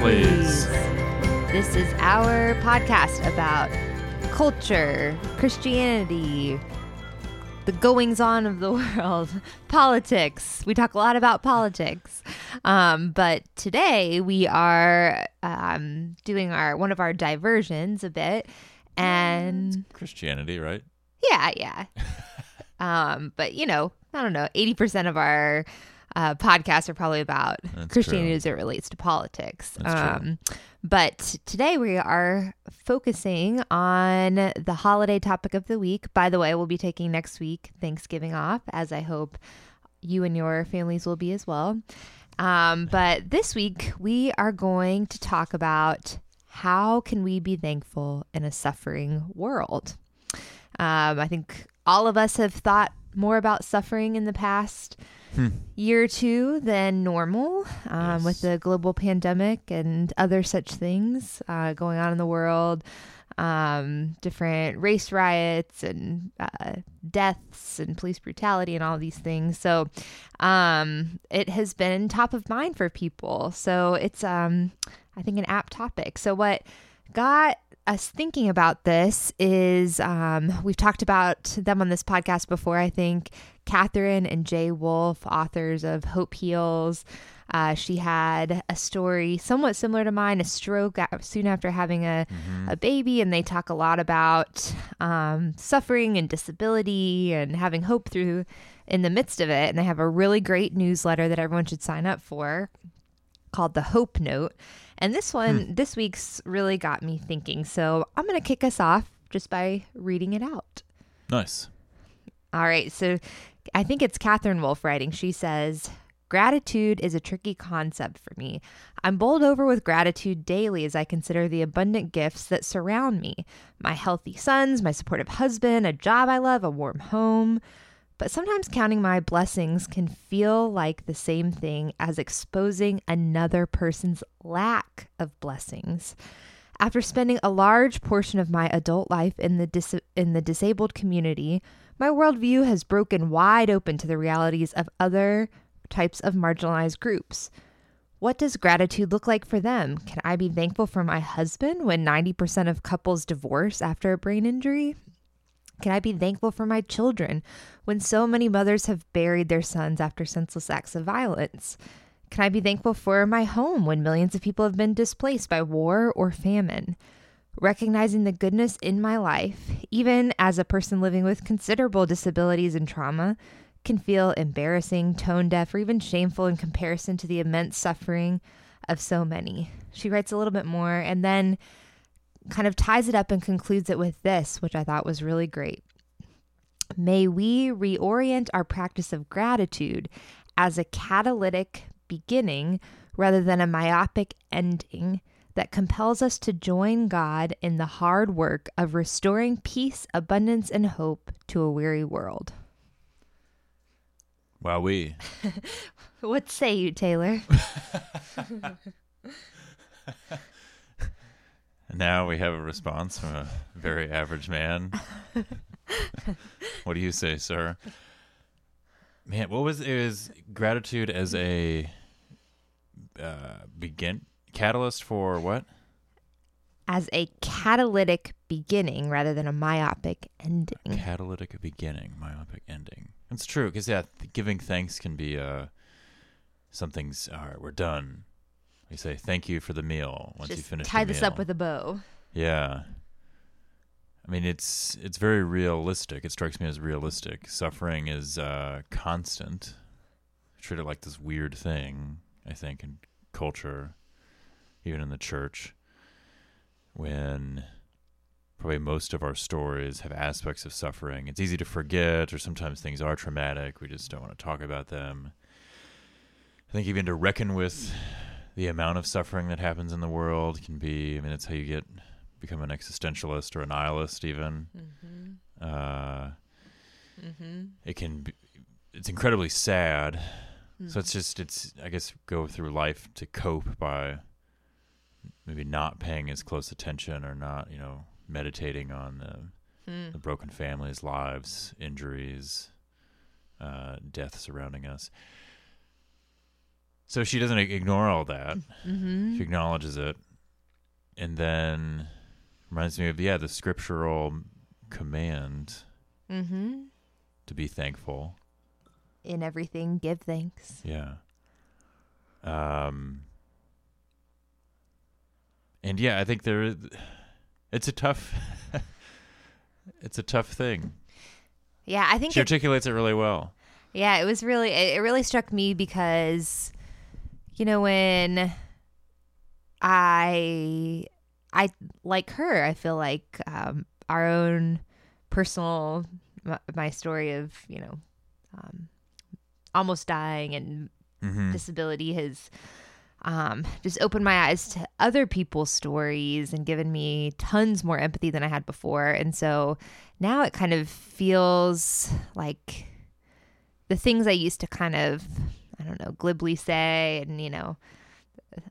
please. This is our podcast about culture, Christianity, the goings on of the world, politics. We talk a lot about politics. Um, but today we are um, doing our one of our diversions a bit. And Christianity, right? yeah, yeah. um, but you know, I don't know, 80% of our uh, podcasts are probably about That's Christianity true. as it relates to politics. Um, but today we are focusing on the holiday topic of the week. By the way, we'll be taking next week Thanksgiving off, as I hope you and your families will be as well. Um, but this week we are going to talk about how can we be thankful in a suffering world. Um, I think all of us have thought more about suffering in the past year two than normal um, with the global pandemic and other such things uh, going on in the world. Um, different race riots and uh, deaths and police brutality and all these things. So, um, it has been top of mind for people. So it's, um, I think, an apt topic. So what got us thinking about this is um, we've talked about them on this podcast before. I think Katherine and Jay Wolf, authors of Hope Heals. Uh, she had a story somewhat similar to mine, a stroke soon after having a, a baby, and they talk a lot about um, suffering and disability and having hope through in the midst of it. And they have a really great newsletter that everyone should sign up for called the Hope Note. And this hmm. one, this week's really got me thinking. So I'm going to kick us off just by reading it out. Nice. All right. So I think it's Katherine Wolf writing. She says, Gratitude is a tricky concept for me. I'm bowled over with gratitude daily as I consider the abundant gifts that surround me my healthy sons, my supportive husband, a job I love, a warm home. But sometimes counting my blessings can feel like the same thing as exposing another person's lack of blessings. After spending a large portion of my adult life in the dis- in the disabled community, my worldview has broken wide open to the realities of other types of marginalized groups. What does gratitude look like for them? Can I be thankful for my husband when 90% of couples divorce after a brain injury? Can I be thankful for my children when so many mothers have buried their sons after senseless acts of violence? Can I be thankful for my home when millions of people have been displaced by war or famine? Recognizing the goodness in my life, even as a person living with considerable disabilities and trauma, can feel embarrassing, tone deaf, or even shameful in comparison to the immense suffering of so many. She writes a little bit more and then kind of ties it up and concludes it with this, which I thought was really great. May we reorient our practice of gratitude as a catalytic beginning rather than a myopic ending that compels us to join God in the hard work of restoring peace, abundance, and hope to a weary world. Wow, we. What say you, Taylor? And now we have a response from a very average man. what do you say, sir? Man, what was it? Was gratitude as a uh, begin catalyst for what? As a catalytic beginning rather than a myopic ending. Catalytic beginning, myopic ending. It's true because yeah, th- giving thanks can be uh, something's all right. We're done. We say thank you for the meal once you finish. tie the this up with a bow. Yeah. I mean, it's it's very realistic. It strikes me as realistic. Suffering is uh, constant. Treat it like this weird thing. I think in culture, even in the church, when probably most of our stories have aspects of suffering. It's easy to forget, or sometimes things are traumatic. We just don't want to talk about them. I think even to reckon with the amount of suffering that happens in the world can be. I mean, it's how you get become an existentialist or a nihilist. Even Mm-hmm. uh, Mm-hmm. it can. Be, it's incredibly sad. Hmm. So it's just it's I guess go through life to cope by maybe not paying as close attention or not you know meditating on the Hmm. the broken families, lives, injuries, uh, death surrounding us. So she doesn't ignore all that. Mm-hmm. She acknowledges it, and then reminds me of yeah the scriptural command Mm-hmm. to be thankful. In everything, give thanks. Yeah. Um. And yeah, I think there. It's a tough. it's a tough thing. Yeah, I think She it, articulates it really well. yeah, it was really it, it really struck me because you know when I I like her, I feel like um our own personal my, my story of, you know, um almost dying and Mm-hmm. disability has um, just opened my eyes to other people's stories and given me tons more empathy than I had before. And so now it kind of feels like the things I used to kind of, I don't know, glibly say and, you know,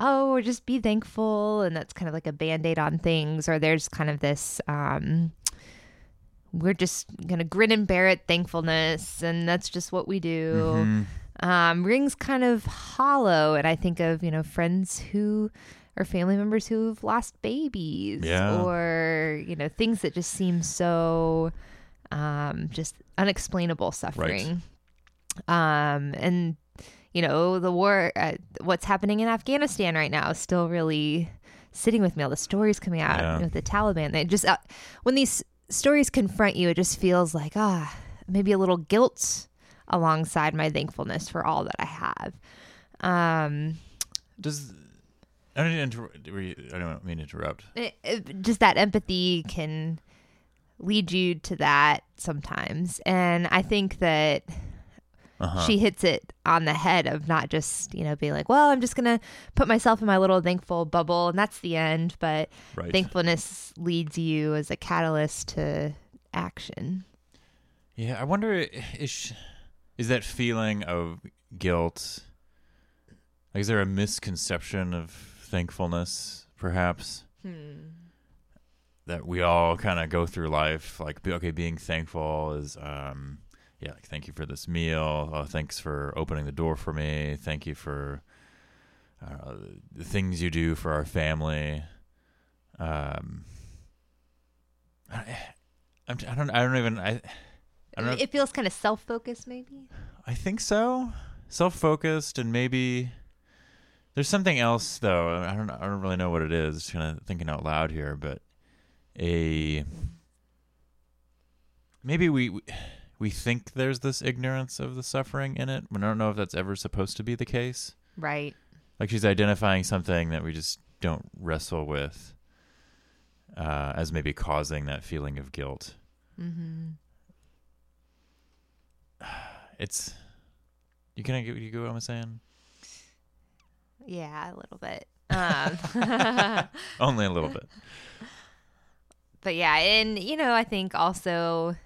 oh, or just be thankful. And that's kind of like a band aid on things. Or there's kind of this, um, we're just going to grin and bear it thankfulness. And that's just what we do Mhm. um, rings kind of hollow. And I think of, you know, friends who or family members who've lost babies Yeah. or, you know, things that just seem so um, just unexplainable suffering. Um, and, you know, the war, uh, what's happening in Afghanistan right now is still really sitting with me. All the stories coming out Yeah. with the Taliban. They just, uh, when these stories confront you, it just feels like, ah, maybe a little guilt alongside my thankfulness for all that I have. Um, Does I don't, inter- I don't mean to interrupt. it, it- just that empathy can lead you to that sometimes. And I think that Uh-huh. she hits it on the head of not just, you know, being like, well, I'm just going to put myself in my little thankful bubble and that's the end. But right. thankfulness leads you as a catalyst to action. Yeah, I wonder is is that feeling of guilt like is there a misconception of thankfulness perhaps that we all kind of go through life like okay being thankful is um yeah like thank you for this meal oh thanks for opening the door for me thank you for uh, the things you do for our family um I, I'm, I don't I don't even I I don't know It feels kind of self focused, maybe. I think so. Self-focused and maybe there's something else though. I don't I don't really know what it is. Just kind of thinking out loud here, but a maybe we we think there's this ignorance of the suffering in it. but I don't know if that's ever supposed to be the case. Right. Like she's identifying something that we just don't wrestle with uh, as maybe causing that feeling of guilt. Mm-hmm. It's you can get you get what I'm saying? Yeah, a little bit. Um, Only a little bit. but yeah, and you know, I think also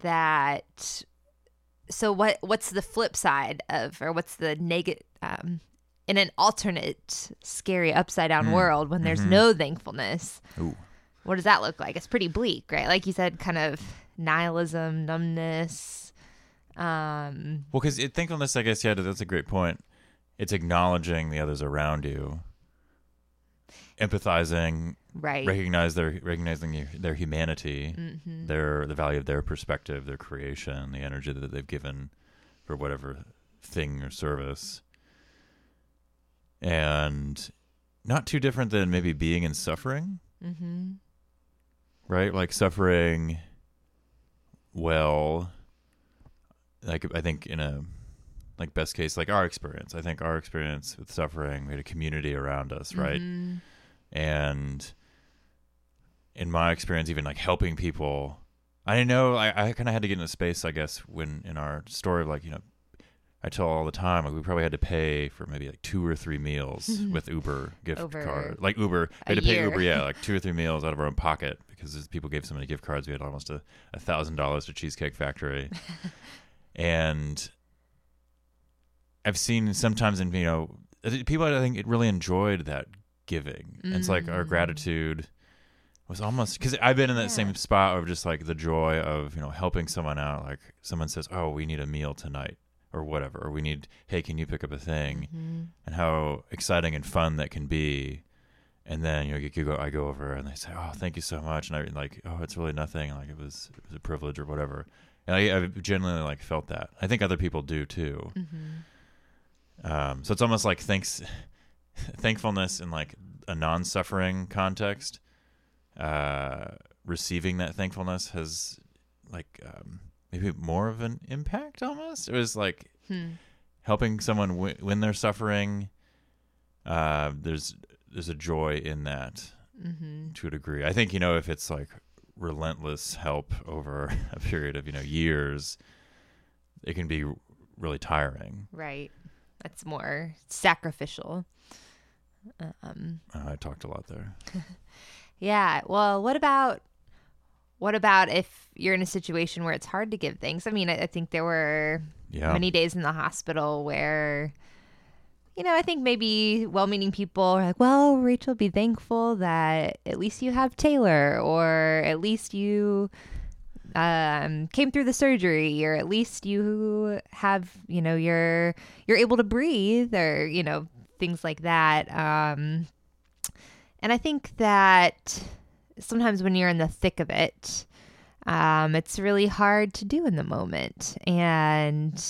that. So what? What's the flip side of, or what's the negative? Um, in an alternate, scary, upside down Mm. world, when there's Mhm. no thankfulness, Ooh. what does that look like? It's pretty bleak, right? Like you said, kind of nihilism, numbness. Um, Well, because thankfulness, I guess, yeah, that's a great point. It's acknowledging the others around you, empathizing, right. recognize their recognizing their humanity, hmm their the value of their perspective, their creation, the energy that they've given for whatever thing or service, and not too different than maybe being in suffering, hmm right? Like suffering well, like I think in a like best case, like our experience. I think our experience with suffering, we had a community around us, right? Mhm. And in my experience, even like helping people, I know I, I kind of had to get in a space, I guess, when in our story of like, you know, I tell all the time, like we probably had to pay for maybe like two or three meals with Uber gift Over card, like Uber. We had to pay year. Uber, yeah, like two or three meals out of our own pocket because people gave so many gift cards. We had almost a thousand dollars to Cheesecake Factory, and I've seen sometimes in you know people I think it really enjoyed that giving. And It's like our Mm. gratitude was almost because I've been in that Yeah. same spot of just like the joy of you know helping someone out. Like someone says, "Oh, we need a meal tonight." or whatever. Or we need, hey, can you pick up a thing? Mhm. And how exciting and fun that can be. And then you know you, you go, I go over and they say, oh, thank you so much, and I like, oh, it's really nothing. Like it was, it was a privilege or whatever. And I, I genuinely like felt that. I think other people do too. Mhm. Um, so it's almost like thanks, thankfulness in like a non-suffering context. Uh, receiving that thankfulness has like um, maybe more of an impact. Almost it was like Hmm. helping someone w- when they're suffering. Uh, there's there's a joy in that Mhm. to a degree. I think you know if it's like relentless help over a period of you know years, it can be really tiring. Right. That's more sacrificial. Um, Uh, I talked a lot there. yeah. Well, what about what about if you're in a situation where it's hard to give thanks? I mean, I, I think there were Yeah. many days in the hospital where, you know, I think maybe well-meaning people are like, "Well, Rachel, be thankful that at least you have Taylor, or at least you." Um, came through the surgery or at least you have you know you're you're able to breathe or you know things like that. Um, and i think that sometimes when you're in the thick of it um, it's really hard to do in the moment. And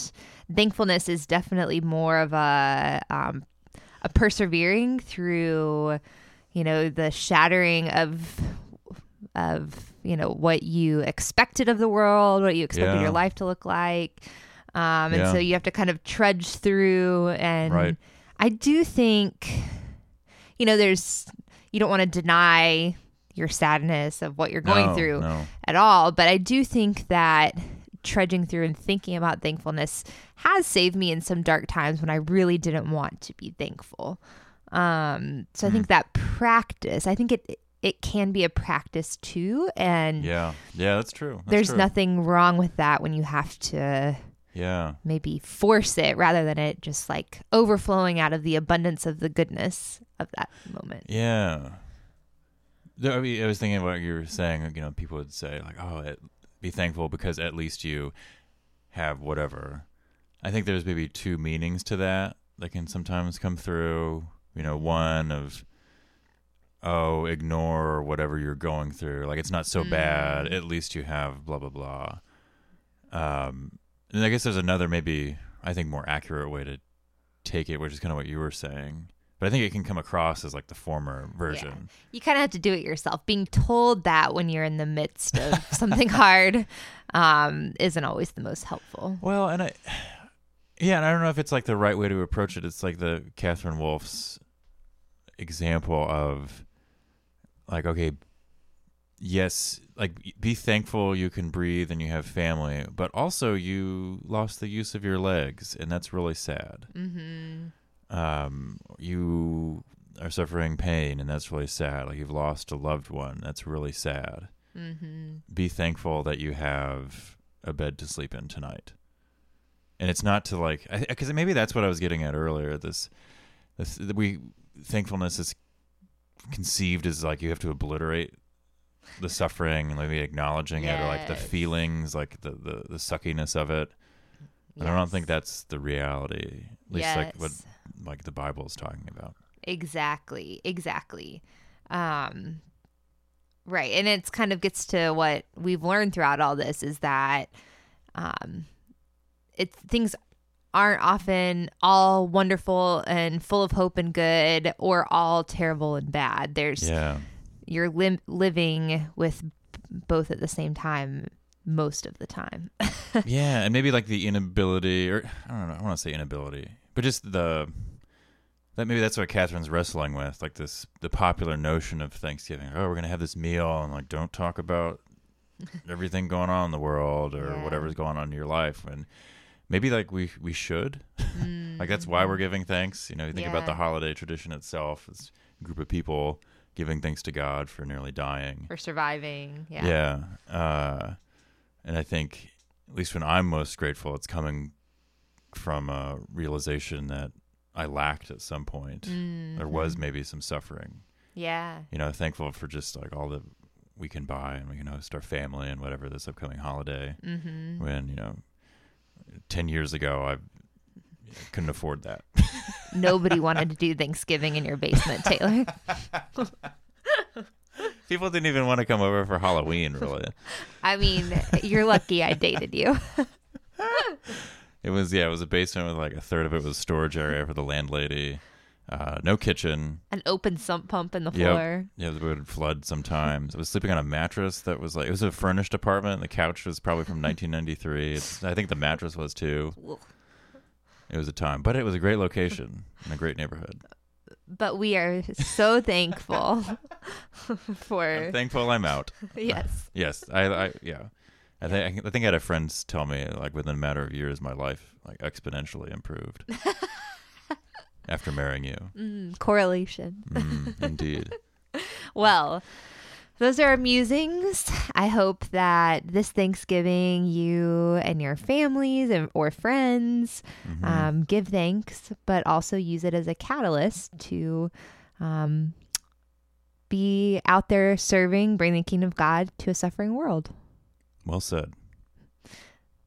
thankfulness is definitely more of a um, a persevering through you know the shattering of of you know what you expected of the world what you expected Yeah. your life to look like um, and Yeah. so you have to kind of trudge through and Right. i do think you know there's you don't want to deny your sadness of what you're going No, through No. at all. But I do think that trudging through and thinking about thankfulness has saved me in some dark times when I really didn't want to be thankful. Um, so I Hmm. think that practice, I think it it can be a practice too, and Yeah. Yeah, that's true. That's there's true. nothing wrong with that when you have to Yeah. maybe force it rather than it just like overflowing out of the abundance of the goodness of that moment. Yeah. There- I, mean, I was thinking what you were saying. You know, people would say like, "Oh, it, be thankful because at least you have whatever." I think there's maybe two meanings to that that can sometimes come through. You know, one of oh, ignore whatever you're going through. Like it's not so bad. Mm. At least you have blah blah blah. Um, and I guess there's another maybe I think more accurate way to take it, which is kind of what you were saying. But I think it can come across as like the former version. You kind of have to do it yourself. Being told that when you're in the midst of something hard um, isn't always the most helpful. Well, and I, yeah, and I don't know if it's like the right way to approach it. It's like the Katherine Wolf's example of, like, okay, yes, like be thankful you can breathe and you have family, but also you lost the use of your legs, and that's really sad. Mm-hmm. Um, you are suffering pain, and that's really sad. Like you've lost a loved one, that's really sad. Mm-hmm. be thankful that you have a bed to sleep in tonight. And it's not to like, because maybe that's what I was getting at earlier. This, this, we thankfulness is conceived as like you have to obliterate the suffering and maybe acknowledging it or like the feelings, like the the, the suckiness of it. And I don't think that's the reality. At least like what like the Bible is talking about. Exactly. Exactly. Um, right. And it's kind of gets to what we've learned throughout all this is that um, it things aren't often all wonderful and full of hope and good or all terrible and bad. There's Yeah. you're lim- living with both at the same time most of the time. yeah, and maybe like the inability, or I don't know, I want to say inability, but just the that maybe that's what Katherine's wrestling with, like this the popular notion of Thanksgiving. Oh, we're gonna have this meal, and like don't talk about everything going on in the world or Yeah. whatever's going on in your life, and maybe like we we should, like that's why we're giving thanks. You know, you think about the Mm-hmm. Holiday tradition itself, it's a group of people giving thanks to God for nearly dying. for surviving. Yeah. Yeah. Uh, and I think, at least when I'm most grateful, it's coming from a realization that I lacked at some point. There was Mhm. maybe some suffering. Yeah. You know, thankful for just like all the we can buy and we can host our family and whatever this upcoming holiday Mm-hmm. when, you know, ten years ago, I couldn't afford that. Nobody wanted to do Thanksgiving in your basement, Taylor. People didn't even want to come over for Halloween. Really, I mean, you're lucky I dated you. it was yeah, it was a basement with like a third of it was storage area for the landlady. Uh, no kitchen. An open sump pump in the Yep. floor. Yeah, it would flood sometimes. I was sleeping on a mattress that was like it was a furnished apartment. The couch was probably from 1993. It's, I think the mattress was too. It was a time, but it was a great location in a great neighborhood. But we are so thankful for I'm thankful I'm out. yes. Yes, I, I yeah. I think I think I had a friend tell me like within a matter of years, my life like exponentially improved after marrying you. Mm, correlation. Mm, indeed. Well, those are our musings. I hope that this Thanksgiving you and your families and, or friends Mhm. um, give thanks, but also use it as a catalyst to um, be out there serving, bring the kingdom of God to a suffering world. well said.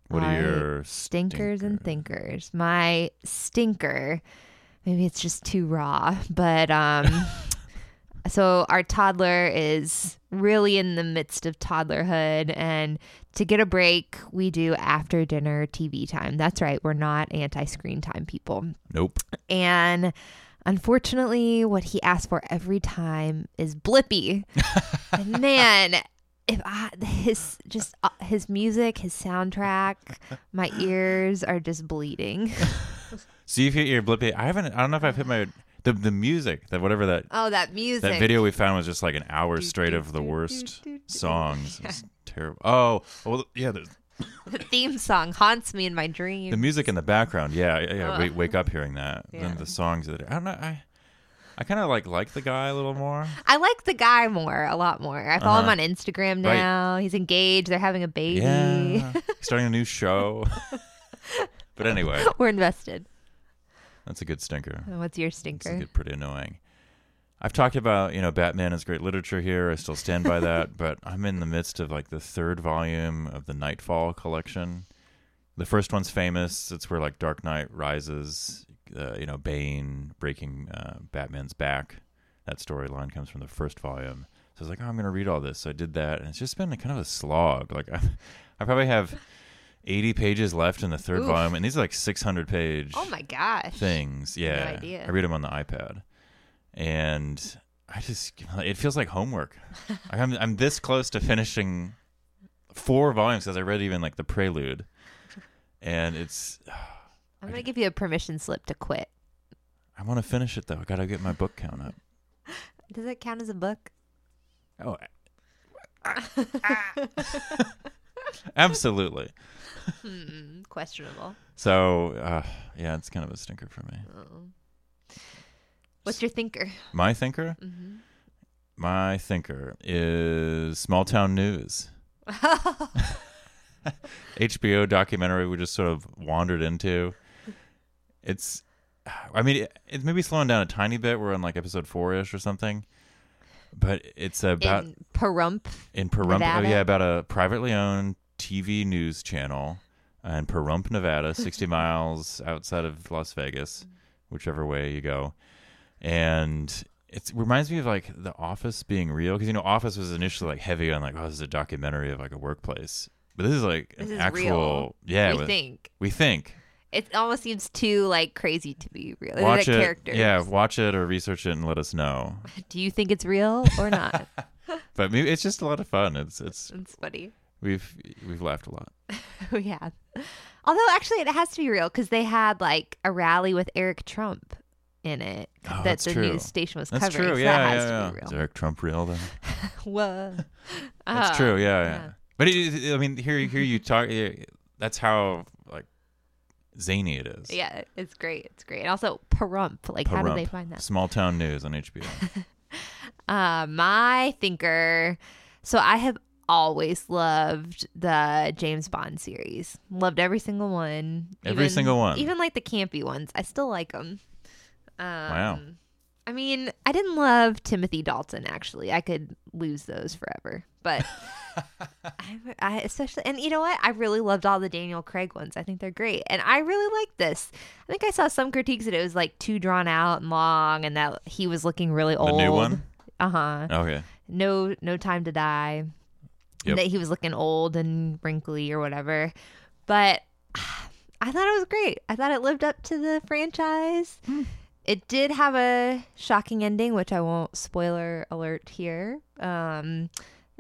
What All are your Stinkers and thinkers. My stinker, maybe it's just too raw, but um, so our toddler is really in the midst of toddlerhood, and to get a break, we do after dinner TV time. That's right, we're not anti screen time people. Nope. And unfortunately, what he asks for every time is Blippi. and man, if I his just uh, his music, his soundtrack, my ears are just bleeding. So you've hit your Blippi. I haven't. I don't know if I've hit my the the music that whatever that Oh, that music. that video we found was just like an hour straight of the worst songs. It was terrible. Oh, well, yeah. There's The theme song haunts me in my dreams. the music in the background. Yeah, yeah. Wake, wake up hearing that. Yeah. Then the songs that I don't know. I I kind of like like the guy a little more. I like the guy more, a lot more. I follow him Uh-huh. on Instagram Right. now. He's engaged. They're having a baby. Yeah, starting a new show. but anyway, We're invested. That's a good stinker. What's your stinker? pretty annoying. I've talked about you know Batman is great literature here. I still stand by that, but I'm in the midst of like the third volume of the Knightfall collection. The first one's famous. It's where like Dark Knight Rises, uh, you know, Bane breaking uh, Batman's back. That storyline comes from the first volume. So I was like, oh, I'm gonna read all this. So I did that, and it's just been a kind of a slog. Like I, I probably have 80 pages left in the third Oof. volume, and these are like 600 page Oh my gosh. things. Yeah, idea. I read them on the iPad, and I just it feels like homework. I'm I'm this close to finishing four volumes because I read even like the prelude, and it's I'm going to give you a permission slip to quit. I want to finish it though. I gotta get my book count up. Does it count as a book? Oh, absolutely. Hmm, questionable. So uh, yeah, it's kind of a stinker for me. Oh. What's your thinker? My thinker, hmm my thinker is small town news. HBO documentary we just sort of wandered into. It's, I mean, it, it's maybe slowing down a tiny bit. We're on like episode four ish or something, but it's about In Pahrump. in Pahrump. Oh yeah, about a privately owned TV news channel in Pahrump, Nevada, sixty miles outside of Las Vegas, whichever way you go, and. It's, it reminds me of like The Office being real because you know Office was initially like heavy on like oh this is a documentary of like a workplace, but this is like This an is actual real. yeah we think. we think It almost seems too like crazy to be real. Watch like it characters. yeah watch it or research it and let us know Do you think it's real or not? but maybe it's just a lot of fun it's it's it's funny. we've we've laughed a lot we have. Although actually, it has to be real because they had like a rally with Eric Trump in it Oh, that that's the true. news station was that's covering. true so yeah that has yeah, yeah. to be is. Eric Trump real then Whoa. that's Ah, true yeah, yeah yeah. but it, I mean here here you talk yeah, that's how zany it is Yeah, it's great. It's great. And also, Pahrump. Like, how did they find that? small town news on HBO Uh, my thinker. So I have always loved the James Bond series. Loved every single one. Every single one. Even like the campy ones. I still like them. Um, Wow. I mean, I didn't love Timothy Dalton actually. I could lose those forever. But I, I especially and you know what? I really loved all the Daniel Craig ones. I think they're great, and I really like this. I think I saw some critiques that it was like too drawn out and long, and that he was looking really old. The new one? Uh huh. Okay. No, no time to die. Yep. That he was looking old and wrinkly or whatever, but I thought it was great. I thought it lived up to the franchise. It did have a shocking ending, which I won't spoiler alert here. Um,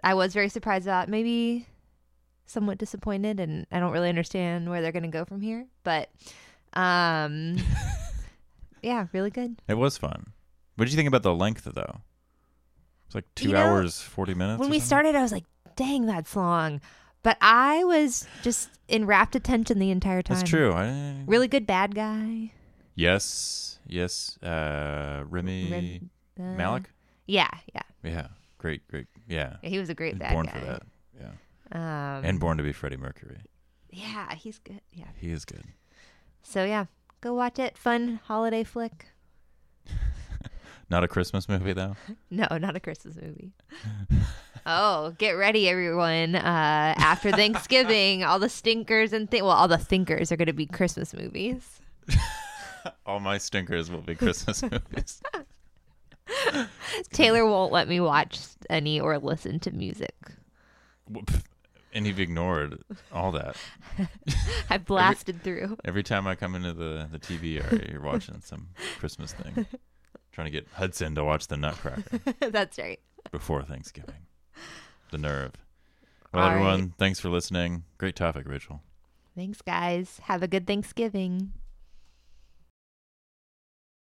I was very surprised about, maybe somewhat disappointed, and I don't really understand where they're going to go from here. But um, yeah, really good. It was fun. What did you think about the length though? It's like two You know, hours forty minutes. when or we something? started, I was like, dang, that's long. But I was just in rapt attention the entire time. That's true. I, Really good bad guy. Yes. Yes. Uh, Rami Rem- uh, Malek. Yeah, yeah. Yeah. Great. Great. Yeah. Yeah, he was a great bad born guy. for that. Yeah. Um, and born to be Freddie Mercury. yeah, he's good. Yeah. He is good. So yeah, go watch it. Fun holiday flick. Not a Christmas movie though. No, not a Christmas movie. oh, get ready, everyone! Uh, after Thanksgiving, all the stinkers and thi- well, all the thinkers are going to be Christmas movies. All my stinkers will be Christmas movies. Taylor won't let me watch any or listen to music. And you've ignored all that. I blasted through. Every time I come into the, the TV area, you're watching some Christmas thing. Trying to get Hudson to watch the Nutcracker That's right. before Thanksgiving. The nerve. Well, All everyone, right. thanks for listening. Great topic, Rachel. Thanks, guys. Have a good Thanksgiving.